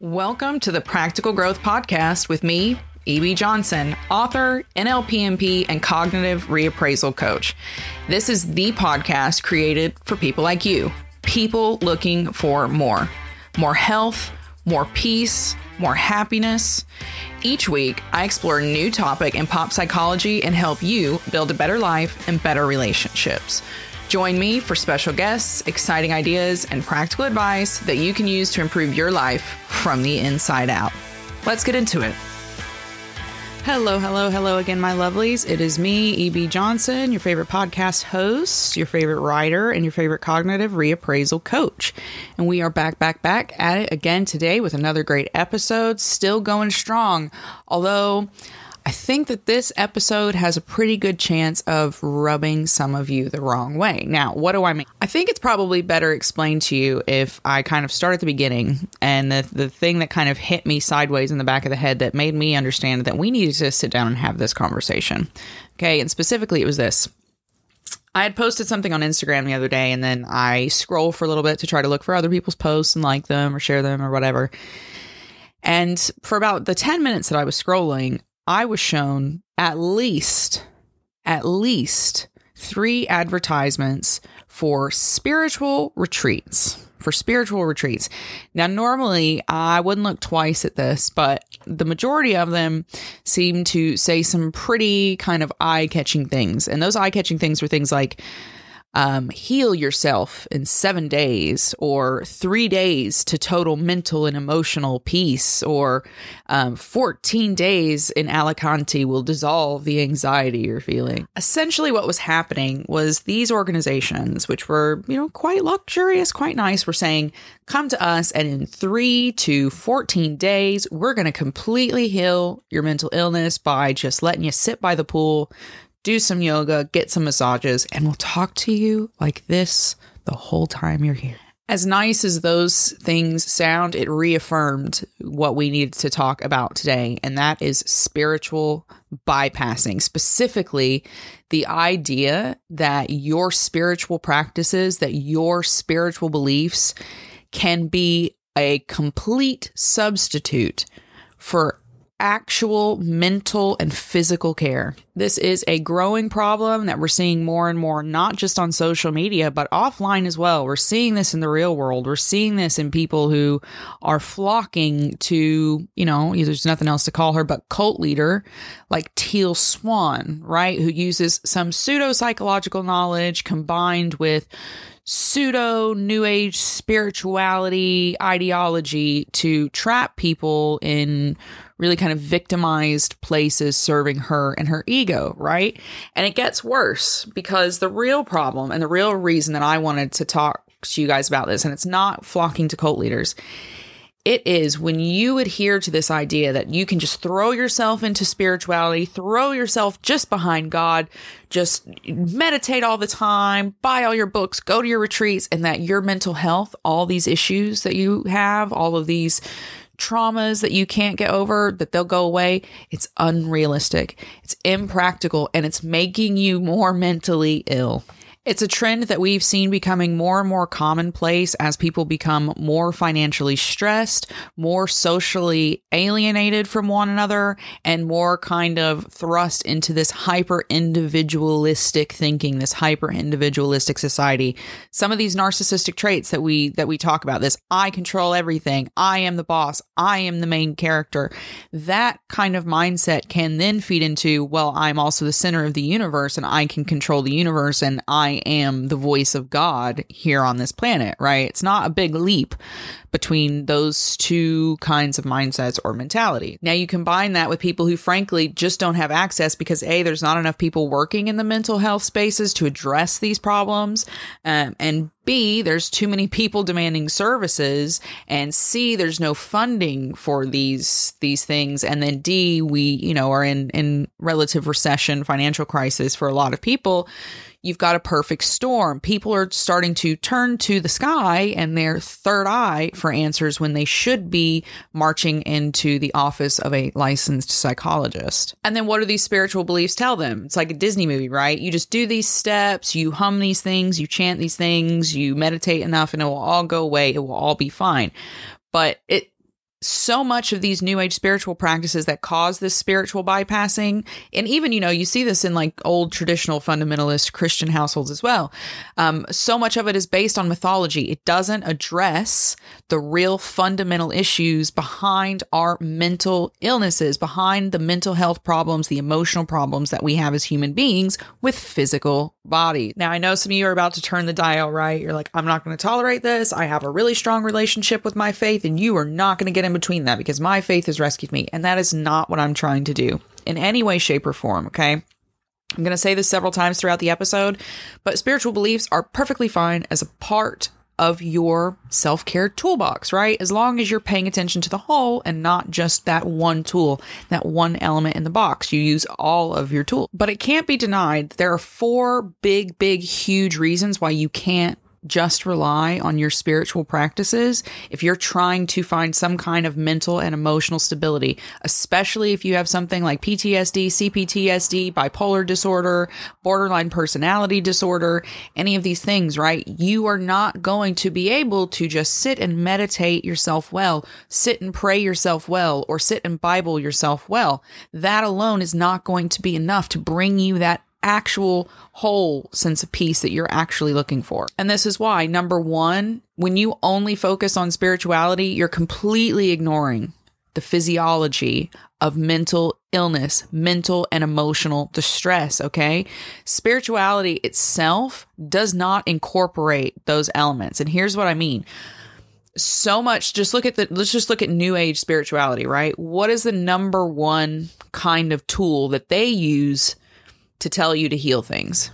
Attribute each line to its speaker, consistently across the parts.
Speaker 1: Welcome to the Practical Growth Podcast with me, E.B. Johnson, author, NLPMP, and cognitive reappraisal coach. This is the podcast created for people like you, people looking for more more health, more peace, more happiness. Each week, I explore a new topic in pop psychology and help you build a better life and better relationships. Join me for special guests, exciting ideas, and practical advice that you can use to improve your life from the inside out. Let's get into it. Hello, hello, hello again, my lovelies. It is me, E.B. Johnson, your favorite podcast host, your favorite writer, and your favorite cognitive reappraisal coach. And we are back, back, back at it again today with another great episode, still going strong. Although, I think that this episode has a pretty good chance of rubbing some of you the wrong way. Now, what do I mean? I think it's probably better explained to you if I kind of start at the beginning and the, the thing that kind of hit me sideways in the back of the head that made me understand that we needed to sit down and have this conversation. Okay, and specifically, it was this. I had posted something on Instagram the other day, and then I scroll for a little bit to try to look for other people's posts and like them or share them or whatever. And for about the 10 minutes that I was scrolling, I was shown at least, at least three advertisements for spiritual retreats. For spiritual retreats. Now, normally I wouldn't look twice at this, but the majority of them seem to say some pretty kind of eye catching things. And those eye catching things were things like, um, heal yourself in seven days or three days to total mental and emotional peace or um, 14 days in Alicante will dissolve the anxiety you're feeling. Essentially, what was happening was these organizations, which were, you know, quite luxurious, quite nice, were saying, come to us and in three to 14 days, we're going to completely heal your mental illness by just letting you sit by the pool, do some yoga, get some massages, and we'll talk to you like this the whole time you're here. As nice as those things sound, it reaffirmed what we needed to talk about today, and that is spiritual bypassing. Specifically, the idea that your spiritual practices, that your spiritual beliefs can be a complete substitute for actual mental and physical care. This is a growing problem that we're seeing more and more, not just on social media, but offline as well. We're seeing this in the real world. We're seeing this in people who are flocking to, you know, there's nothing else to call her, but cult leader like Teal Swan, right? Who uses some pseudo psychological knowledge combined with pseudo new age spirituality ideology to trap people in really kind of victimized places serving her and her ego, right? And it gets worse because the real problem and the real reason that I wanted to talk to you guys about this, and it's not flocking to cult leaders. It is when you adhere to this idea that you can just throw yourself into spirituality, throw yourself just behind God, just meditate all the time, buy all your books, go to your retreats, and that your mental health, all these issues that you have, all of these traumas that you can't get over, that they'll go away. It's unrealistic. It's impractical and it's making you more mentally ill. It's a trend that we've seen becoming more and more commonplace as people become more financially stressed, more socially alienated from one another, and more kind of thrust into this hyper individualistic thinking, this hyper individualistic society. Some of these narcissistic traits that we that we talk about, this I control everything, I am the boss, I am the main character. That kind of mindset can then feed into, well, I'm also the center of the universe and I can control the universe and I am the voice of God here on this planet, right? It's not a big leap between those two kinds of mindsets or mentality. Now you combine that with people who frankly just don't have access because A, there's not enough people working in the mental health spaces to address these problems. Um, and B, there's too many people demanding services, and C, there's no funding for these these things, and then D, we you know are in in relative recession, financial crisis for a lot of people you've got a perfect storm. People are starting to turn to the sky and their third eye for answers when they should be marching into the office of a licensed psychologist. And then what do these spiritual beliefs tell them? It's like a Disney movie, right? You just do these steps, you hum these things, you chant these things, you meditate enough, and it will all go away. It will all be fine. But it so much of these new age spiritual practices that cause this spiritual bypassing. And even you know you see this in like old traditional fundamentalist christian households as well. Um, so much of it is based on mythology. It doesn't address the real fundamental issues behind our mental illnesses behind the mental health problems the emotional problems that we have as human beings with physical body. Now i know some of you are about to turn the dial right? You're like i'm not going to tolerate this. I have a really strong relationship with my faith and you are not going to get in between that because my faith has rescued me. And that is not what I'm trying to do in any way, shape, or form. Okay. I'm going to say this several times throughout the episode, but spiritual beliefs are perfectly fine as a part of your self care toolbox, right? As long as you're paying attention to the whole and not just that one tool, that one element in the box. You use all of your tools. But it can't be denied there are four big, big, huge reasons why you can't just rely on your spiritual practices if you're trying to find some kind of mental and emotional stability, especially if you have something like PTSD, CPTSD, bipolar disorder, borderline personality disorder, any of these things, right? You are not going to be able to just sit and meditate yourself well, sit and pray yourself well, or sit and Bible yourself well. That alone is not going to be enough to bring you that actual whole sense of peace that you're actually looking for. And this is why, number one, when you only focus on spirituality, you're completely ignoring the physiology of mental illness, mental and emotional distress. Okay. Spirituality itself does not incorporate those elements. And here's what I mean so much just look at the let's just look at new age spirituality right what is the number one kind of tool that they use to tell you to heal things.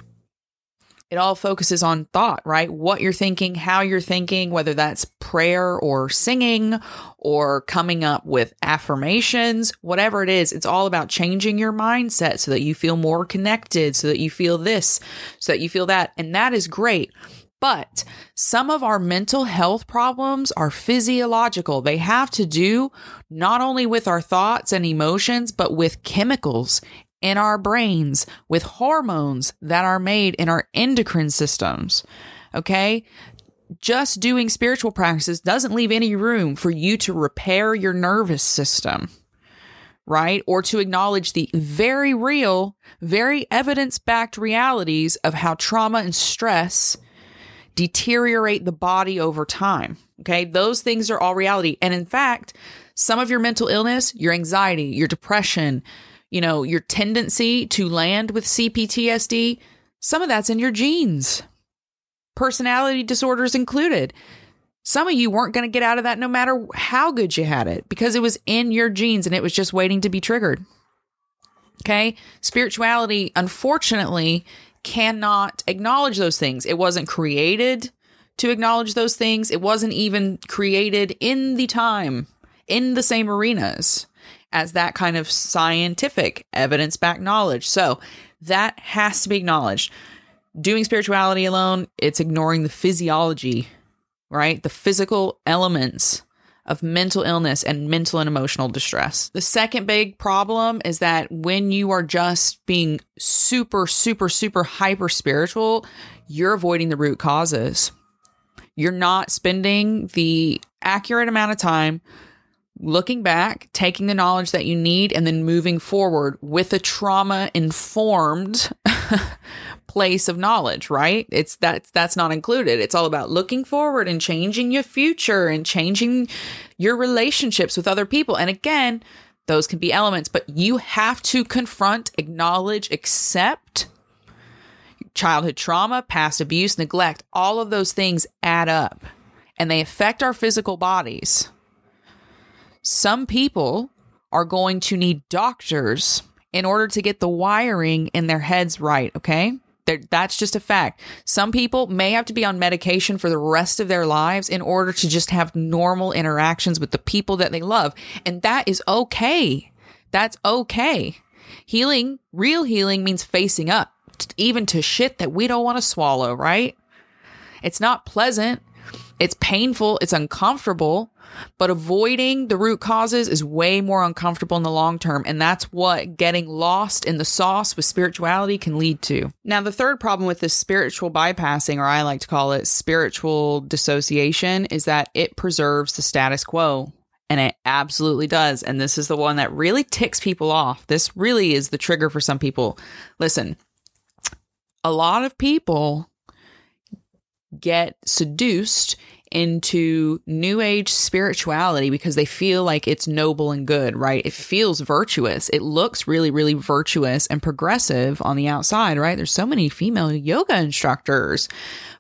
Speaker 1: It all focuses on thought, right? What you're thinking, how you're thinking, whether that's prayer or singing or coming up with affirmations, whatever it is, it's all about changing your mindset so that you feel more connected, so that you feel this, so that you feel that. And that is great. But some of our mental health problems are physiological. They have to do not only with our thoughts and emotions, but with chemicals in our brains with hormones that are made in our endocrine systems. Okay. Just doing spiritual practices doesn't leave any room for you to repair your nervous system, right? Or to acknowledge the very real, very evidence backed realities of how trauma and stress deteriorate the body over time. Okay. Those things are all reality. And in fact, some of your mental illness, your anxiety, your depression, you know, your tendency to land with CPTSD, some of that's in your genes, personality disorders included. Some of you weren't going to get out of that no matter how good you had it because it was in your genes and it was just waiting to be triggered. Okay. Spirituality, unfortunately, cannot acknowledge those things. It wasn't created to acknowledge those things. It wasn't even created in the time, in the same arenas as that kind of scientific evidence backed knowledge. So that has to be acknowledged. Doing spirituality alone, it's ignoring the physiology, right? The physical elements of mental illness and mental and emotional distress. The second big problem is that when you are just being super, super, super hyper spiritual, you're avoiding the root causes. You're not spending the accurate amount of time looking back, taking the knowledge that you need, and then moving forward with a trauma informed place of knowledge, right? It's that's that's not included. It's all about looking forward and changing your future and changing your relationships with other people. And again, those can be elements, but you have to confront, acknowledge, accept childhood trauma, past abuse, neglect. All of those things add up and they affect our physical bodies some people are going to need doctors in order to get the wiring in their heads right, okay? They're, that's just a fact. Some people may have to be on medication for the rest of their lives in order to just have normal interactions with the people that they love. And that is okay. That's okay. Healing, real healing means facing up, even to shit that we don't want to swallow, right? It's not pleasant. It's painful. It's uncomfortable. But avoiding the root causes is way more uncomfortable in the long term. And that's what getting lost in the sauce with spirituality can lead to. Now, the third problem with this spiritual bypassing, or I like to call it spiritual dissociation, is that it preserves the status quo And it absolutely does. And this is the one that really ticks people off. This really is the trigger for some people. Listen, a lot of people get seduced into new age spirituality because they feel like it's noble and good, right? It feels virtuous. It looks really, really virtuous and progressive on the outside, right? There's so many female yoga instructors.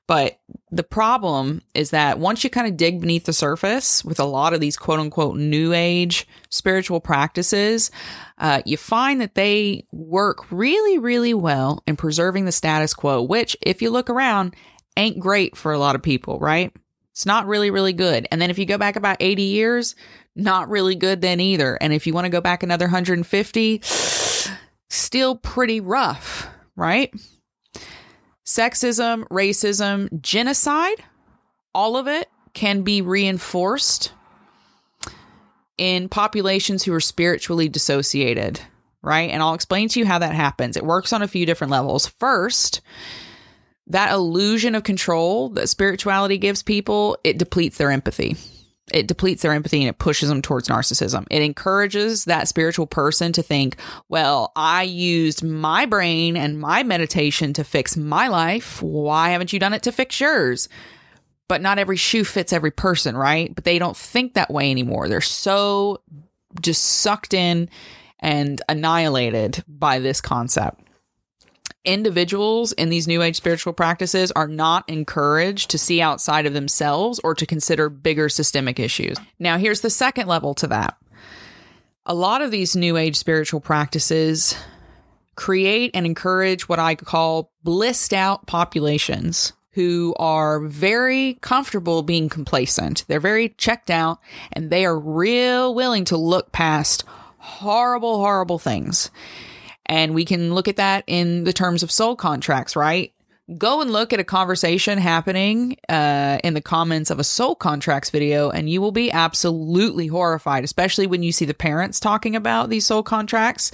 Speaker 1: But the problem is that once you kind of dig beneath the surface with a lot of these quote unquote new age spiritual practices, uh, you find that they work really, really well in preserving the status quo, which, if you look around, ain't great for a lot of people, right? It's not really, really good. And then if you go back about 80 years, not really good then either. And if you want to go back another 150, still pretty rough, right? Sexism, racism, genocide, all of it can be reinforced in populations who are spiritually dissociated, right? And I'll explain to you how that happens. It works on a few different levels. First, that illusion of control that spirituality gives people, it depletes their empathy. It depletes their empathy and it pushes them towards narcissism. It encourages that spiritual person to think, well, I used my brain and my meditation to fix my life. Why haven't you done it to fix yours? But not every shoe fits every person, right? But they don't think that way anymore. They're so just sucked in and annihilated by this concept individuals in these new age spiritual practices are not encouraged to see outside of themselves or to consider bigger systemic issues. Now, here's the second level to that. A lot of these new age spiritual practices create and encourage what I call blissed out populations who are very comfortable being complacent. They're very checked out and they are real willing to look past horrible, horrible things. And we can look at that in the terms of soul contracts, right? Go and look at a conversation happening uh, in the comments of a soul contracts video, and you will be absolutely horrified, especially when you see the parents talking about these soul contracts.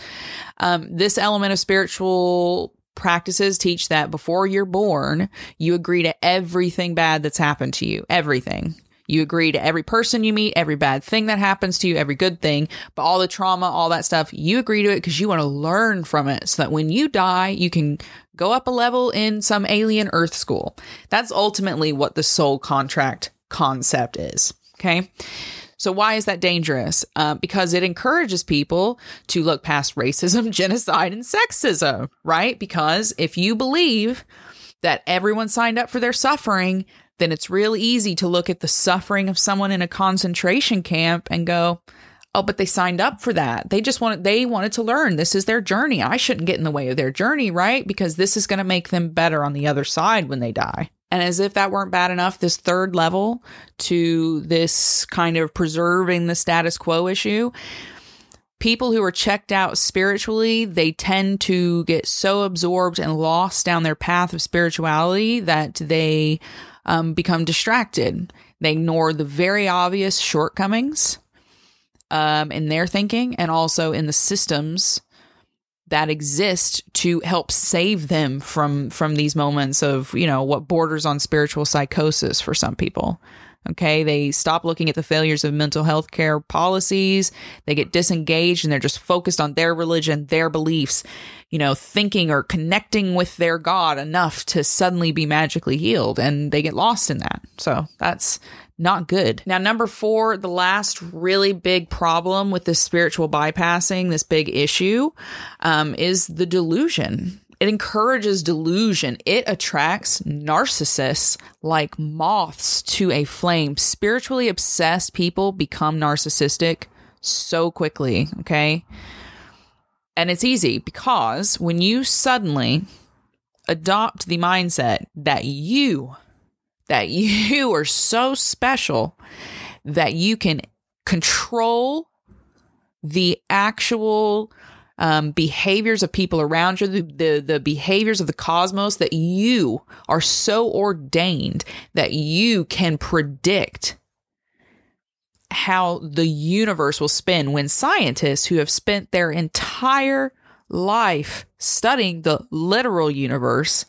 Speaker 1: Um, this element of spiritual practices teach that before you're born, you agree to everything bad that's happened to you, everything. You agree to every person you meet, every bad thing that happens to you, every good thing, but all the trauma, all that stuff, you agree to it because you want to learn from it so that when you die, you can go up a level in some alien earth school. That's ultimately what the soul contract concept is. Okay. So, why is that dangerous? Uh, because it encourages people to look past racism, genocide, and sexism, right? Because if you believe that everyone signed up for their suffering, then it's real easy to look at the suffering of someone in a concentration camp and go, oh, but they signed up for that. They just wanted, they wanted to learn. This is their journey. I shouldn't get in the way of their journey, right? Because this is going to make them better on the other side when they die. And as if that weren't bad enough, this third level to this kind of preserving the status quo issue, people who are checked out spiritually, they tend to get so absorbed and lost down their path of spirituality that they um, become distracted. They ignore the very obvious shortcomings um, in their thinking and also in the systems that exist to help save them from from these moments of you know what borders on spiritual psychosis for some people Okay. They stop looking at the failures of mental health care policies. They get disengaged and they're just focused on their religion, their beliefs, you know, thinking or connecting with their God enough to suddenly be magically healed. And they get lost in that. So that's not good. Now, number four, the last really big problem with this spiritual bypassing, this big issue, um, is the delusion. It encourages delusion. It attracts narcissists like moths to a flame. Spiritually obsessed people become narcissistic so quickly, okay? And it's easy because when you suddenly adopt the mindset that you that you are so special that you can control the actual um, behaviors of people around you, the, the, the behaviors of the cosmos, that you are so ordained that you can predict how the universe will spin when scientists who have spent their entire life studying the literal universe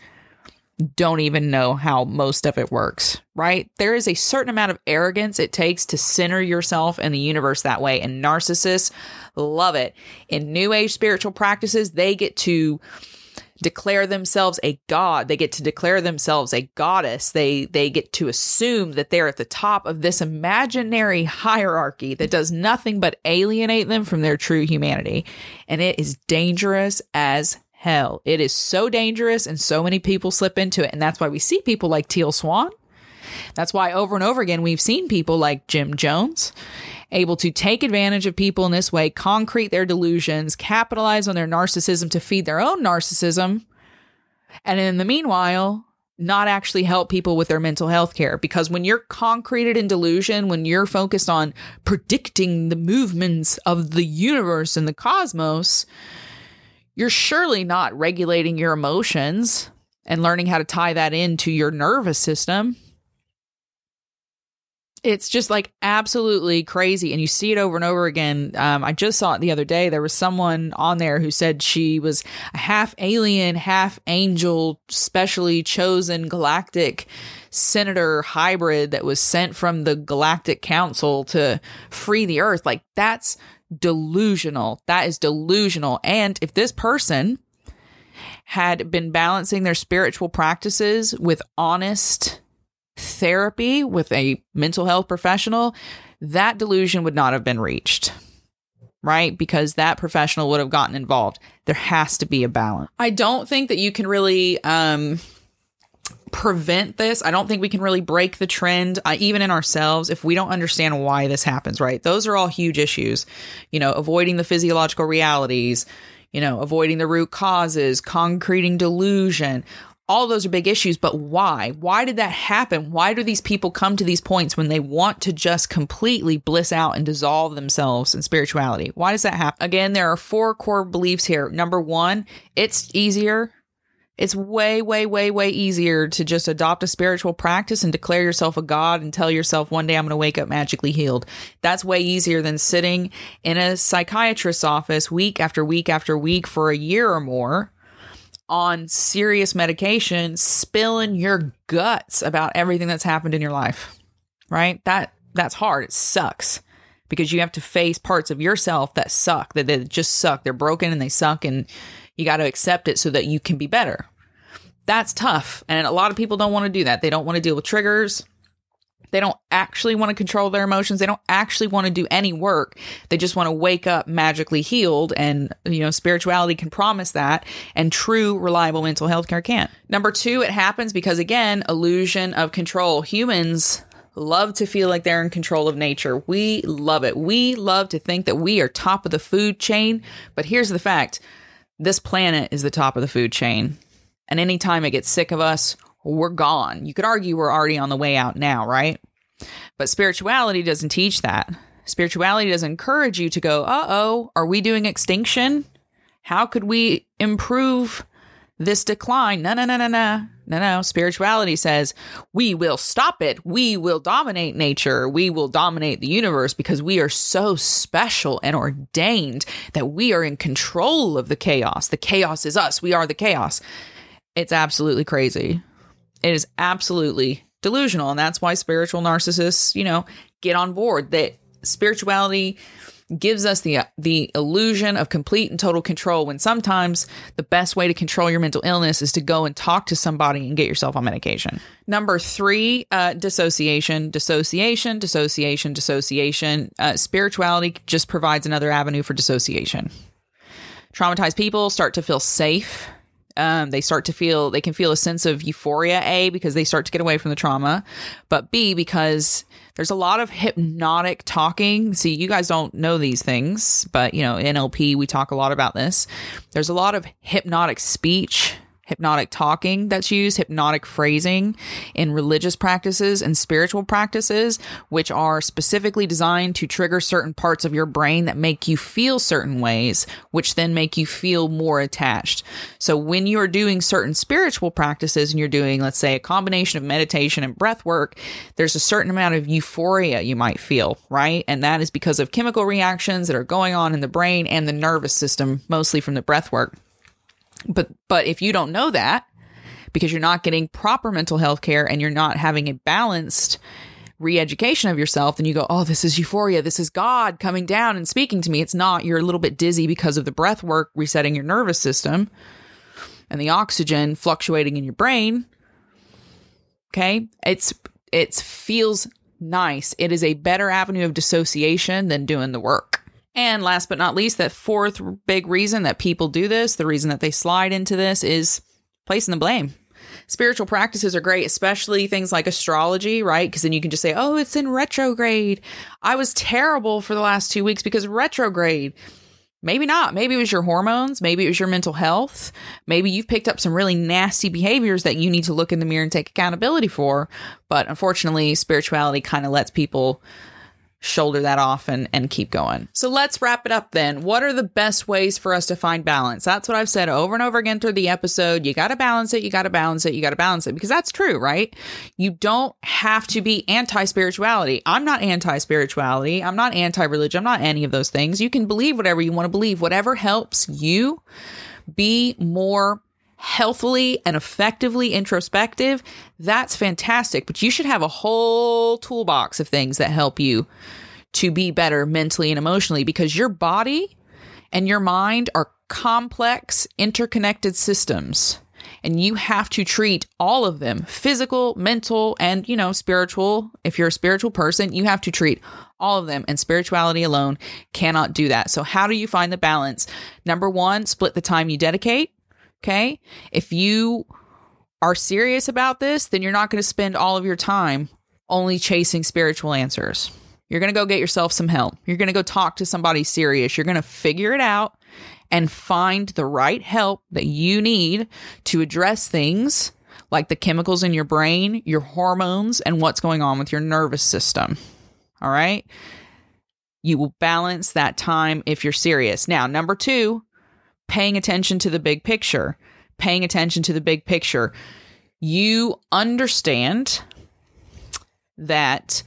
Speaker 1: don't even know how most of it works, right? There is a certain amount of arrogance it takes to center yourself in the universe that way. And narcissists love it. In New Age spiritual practices, they get to declare themselves a god they get to declare themselves a goddess they they get to assume that they're at the top of this imaginary hierarchy that does nothing but alienate them from their true humanity and it is dangerous as hell. It is so dangerous and so many people slip into it. And that's why we see people like Teal Swan. That's why over and over again we've seen people like Jim Jones able to take advantage of people in this way, concrete their delusions, capitalize on their narcissism to feed their own narcissism. And in the meanwhile, not actually help people with their mental health care. Because when you're concreted in delusion, when you're focused on predicting the movements of the universe and the cosmos, you're surely not regulating your emotions and learning how to tie that into your nervous system. It's just like absolutely crazy. And you see it over and over again. Um, I just saw it the other day. There was someone on there who said she was a half alien, half angel, specially chosen galactic senator hybrid that was sent from the Galactic Council to free the Earth. Like, that's delusional. That is delusional. And if this person had been balancing their spiritual practices with honest therapy with a mental health professional, that delusion would not have been reached. Right? Because that professional would have gotten involved. There has to be a balance. I don't think that you can really um prevent this. I don't think we can really break the trend, uh, even in ourselves, if we don't understand why this happens, right? Those are all huge issues. You know, avoiding the physiological realities, you know, avoiding the root causes, concreting delusion. All those are big issues, but why? Why did that happen? Why do these people come to these points when they want to just completely bliss out and dissolve themselves in spirituality? Why does that happen? Again, there are four core beliefs here. Number one, it's easier it's way, way, way, way easier to just adopt a spiritual practice and declare yourself a god and tell yourself one day I'm going to wake up magically healed. That's way easier than sitting in a psychiatrist's office week after week after week for a year or more on serious medication, spilling your guts about everything that's happened in your life. Right? That that's hard. It sucks because you have to face parts of yourself that suck, that, that just suck. They're broken and they suck and you got to accept it so that you can be better. That's tough. And a lot of people don't want to do that. They don't want to deal with triggers. They don't actually want to control their emotions. They don't actually want to do any work. They just want to wake up magically healed. And, you know, spirituality can promise that. And true, reliable mental health care can't. Number two, it happens because, again, illusion of control. Humans love to feel like they're in control of nature. We love it. We love to think that we are top of the food chain. But here's the fact this planet is the top of the food chain. And anytime it gets sick of us, we're gone. You could argue we're already on the way out now, right? But spirituality doesn't teach that. Spirituality doesn't encourage you to go, uh oh, are we doing extinction? How could we improve this decline? No, no, no, no, no. No, no. Spirituality says we will stop it. We will dominate nature. We will dominate the universe because we are so special and ordained that we are in control of the chaos. The chaos is us. We are the chaos. It's absolutely crazy. It is absolutely delusional. And that's why spiritual narcissists, you know, get on board that spirituality gives us the the illusion of complete and total control when sometimes the best way to control your mental illness is to go and talk to somebody and get yourself on medication. Number 3, uh, dissociation, dissociation, dissociation, dissociation. Uh, spirituality just provides another avenue for dissociation. Traumatized people start to feel safe um, they start to feel they can feel a sense of euphoria a because they start to get away from the trauma but b because there's a lot of hypnotic talking. See you guys don't know these things but you know nlp we talk a lot about this. There's a lot of hypnotic speech hypnotic talking that's used, hypnotic phrasing in religious practices and spiritual practices, which are specifically designed to trigger certain parts of your brain that make you feel certain ways, which then make you feel more attached. So when you're doing certain spiritual practices and you're doing, let's say, a combination of meditation and breath work, there's a certain amount of euphoria you might feel, right? And that is because of chemical reactions that are going on in the brain and the nervous system, mostly from the breath work. But but if you don't know that, because you're not getting proper mental health care and you're not having a balanced re-education of yourself then you go oh this is euphoria. This is god coming down and speaking to me. It's not. You're a little bit dizzy because of the breath work resetting your nervous system and the oxygen fluctuating in your brain. Okay? It's it feels nice. It is a better avenue of dissociation than doing the work and last but not least that fourth big reason that people do this the reason that they slide into this is placing the blame spiritual practices are great, especially things like astrology, right? Because then you can just say, oh, it's in retrograde. I was terrible for the last two weeks because retrograde. Maybe not. Maybe it was your hormones. Maybe it was your mental health. Maybe you've picked up some really nasty behaviors that you need to look in the mirror and take accountability for. But unfortunately, spirituality kind of lets people shoulder that off and, and keep going. So let's wrap it up then. What are the best ways for us to find balance? That's what I've said over and over again through the episode. You got to balance it. You got to balance it. You got to balance it because that's true, right? You don't have to be anti spirituality. I'm not anti spirituality. I'm not anti religion. I'm not any of those things. You can believe whatever you want to believe, whatever helps you be more healthily and effectively introspective, that's fantastic. But you should have a whole toolbox of things that help you to be better mentally and emotionally because your body and your mind are complex, interconnected systems. And you have to treat all of them physical, mental, and, you know, spiritual. If you're a spiritual person, you have to treat all of them. And spirituality alone cannot do that. So, how do you find the balance? Number one, split the time you dedicate. Okay. If you are serious about this, then you're not going to spend all of your time only chasing spiritual answers. You're going to go get yourself some help. You're going to go talk to somebody serious. You're going to figure it out and find the right help that you need to address things like the chemicals in your brain, your hormones, and what's going on with your nervous system. All right. You will balance that time if you're serious. Now, number two, paying attention to the big picture, paying attention to the big picture. You understand that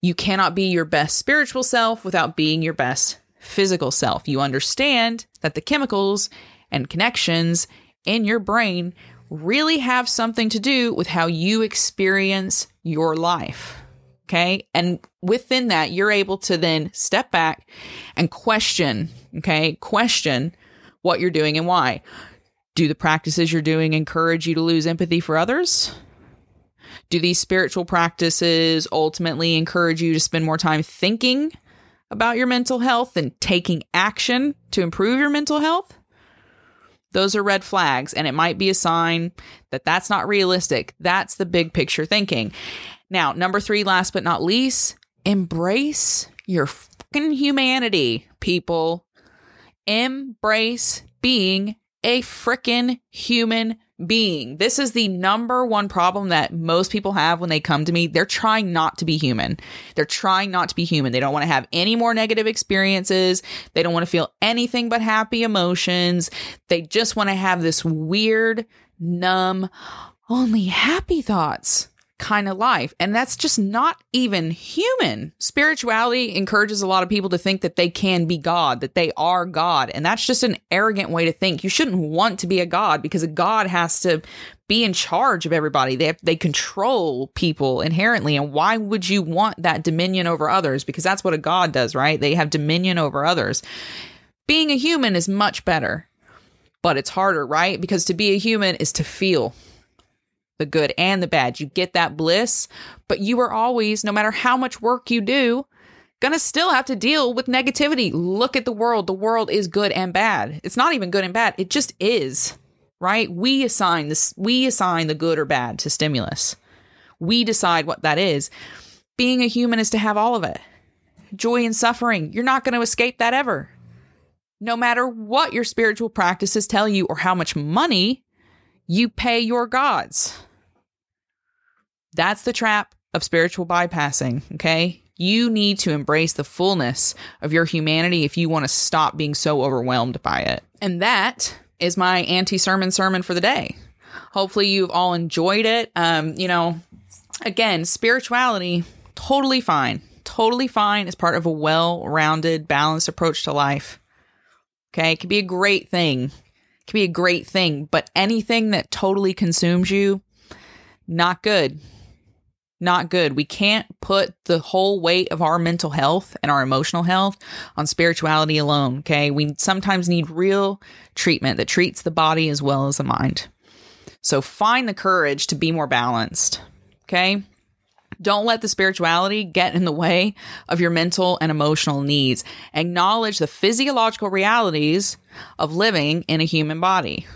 Speaker 1: you cannot be your best spiritual self without being your best physical self. You understand that the chemicals and connections in your brain really have something to do with how you experience your life. Okay. And within that, you're able to then step back and question, okay, question what you're doing and why. Do the practices you're doing encourage you to lose empathy for others? Do these spiritual practices ultimately encourage you to spend more time thinking about your mental health and taking action to improve your mental health? Those are red flags, and it might be a sign that that's not realistic. That's the big picture thinking. Now, number three, last but not least, embrace your fucking humanity, people embrace being a freaking human being. This is the number one problem that most people have when they come to me. They're trying not to be human. They're trying not to be human. They don't want to have any more negative experiences. They don't want to feel anything but happy emotions. They just want to have this weird, numb, only happy thoughts kind of life. And that's just not even human. Spirituality encourages a lot of people to think that they can be God, that they are God. And that's just an arrogant way to think. You shouldn't want to be a God because a God has to be in charge of everybody. They have, they control people inherently. And why would you want that dominion over others? Because that's what a God does, right? They have dominion over others. Being a human is much better, but it's harder, right? Because to be a human is to feel the good and the bad. You get that bliss, but you are always, no matter how much work you do, gonna still have to deal with negativity. Look at the world. The world is good and bad. It's not even good and bad. It just is, right? We assign this, we assign the good or bad to stimulus. We decide what that is. Being a human is to have all of it. Joy and suffering. You're not to escape that ever. No matter what your spiritual practices tell you or how much money you pay your gods. That's the trap of spiritual bypassing, okay? You need to embrace the fullness of your humanity if you want to stop being so overwhelmed by it. And that is my anti sermon sermon for the day. Hopefully, you've all enjoyed it. Um, you know, again, spirituality, totally fine. Totally fine as part of a well rounded, balanced approach to life. Okay. It can be a great thing It can be a great thing, but anything that totally consumes you, not good. Not good. We can't put the whole weight of our mental health and our emotional health on spirituality alone. Okay. We sometimes need real treatment that treats the body as well as the mind. So find the courage to be more balanced. Okay. Don't let the spirituality get in the way of your mental and emotional needs. Acknowledge the physiological realities of living in a human body.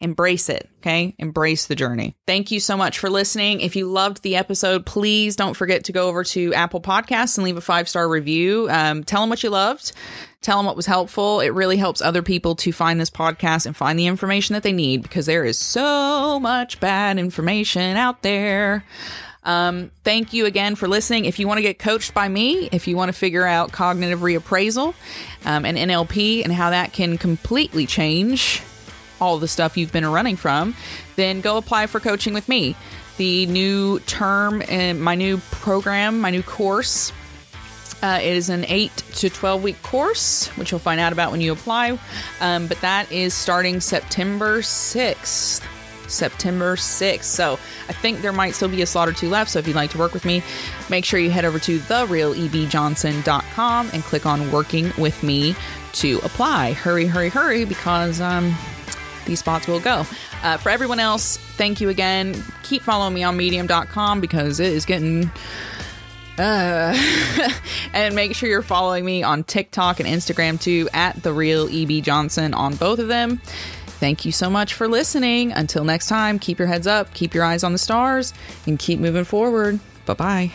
Speaker 1: Embrace it, okay? Embrace the journey. Thank you so much for listening. If you loved the episode, please don't forget to go over to Apple Podcasts and leave a five star review. Um, tell them what you loved, tell them what was helpful. It really helps other people to find this podcast and find the information that they need because there is so much bad information out there. Um, thank you again for listening. If you want to get coached by me, if you want to figure out cognitive reappraisal um, and NLP and how that can completely change all the stuff you've been running from, then go apply for coaching with me. The new term in my new program, my new course, uh, it is an 8 to 12 week course, which you'll find out about when you apply. Um, but that is starting September 6th. September 6th. So I think there might still be a slot or two left. So if you'd like to work with me, make sure you head over to therealebjohnson.com and click on working with me to apply. Hurry, hurry, hurry, because um, these spots will go. Uh, for everyone else, thank you again. Keep following me on medium.com because it is getting. Uh, and make sure you're following me on TikTok and Instagram too at the real EB Johnson on both of them. Thank you so much for listening. Until next time, keep your heads up, keep your eyes on the stars, and keep moving forward. Bye bye.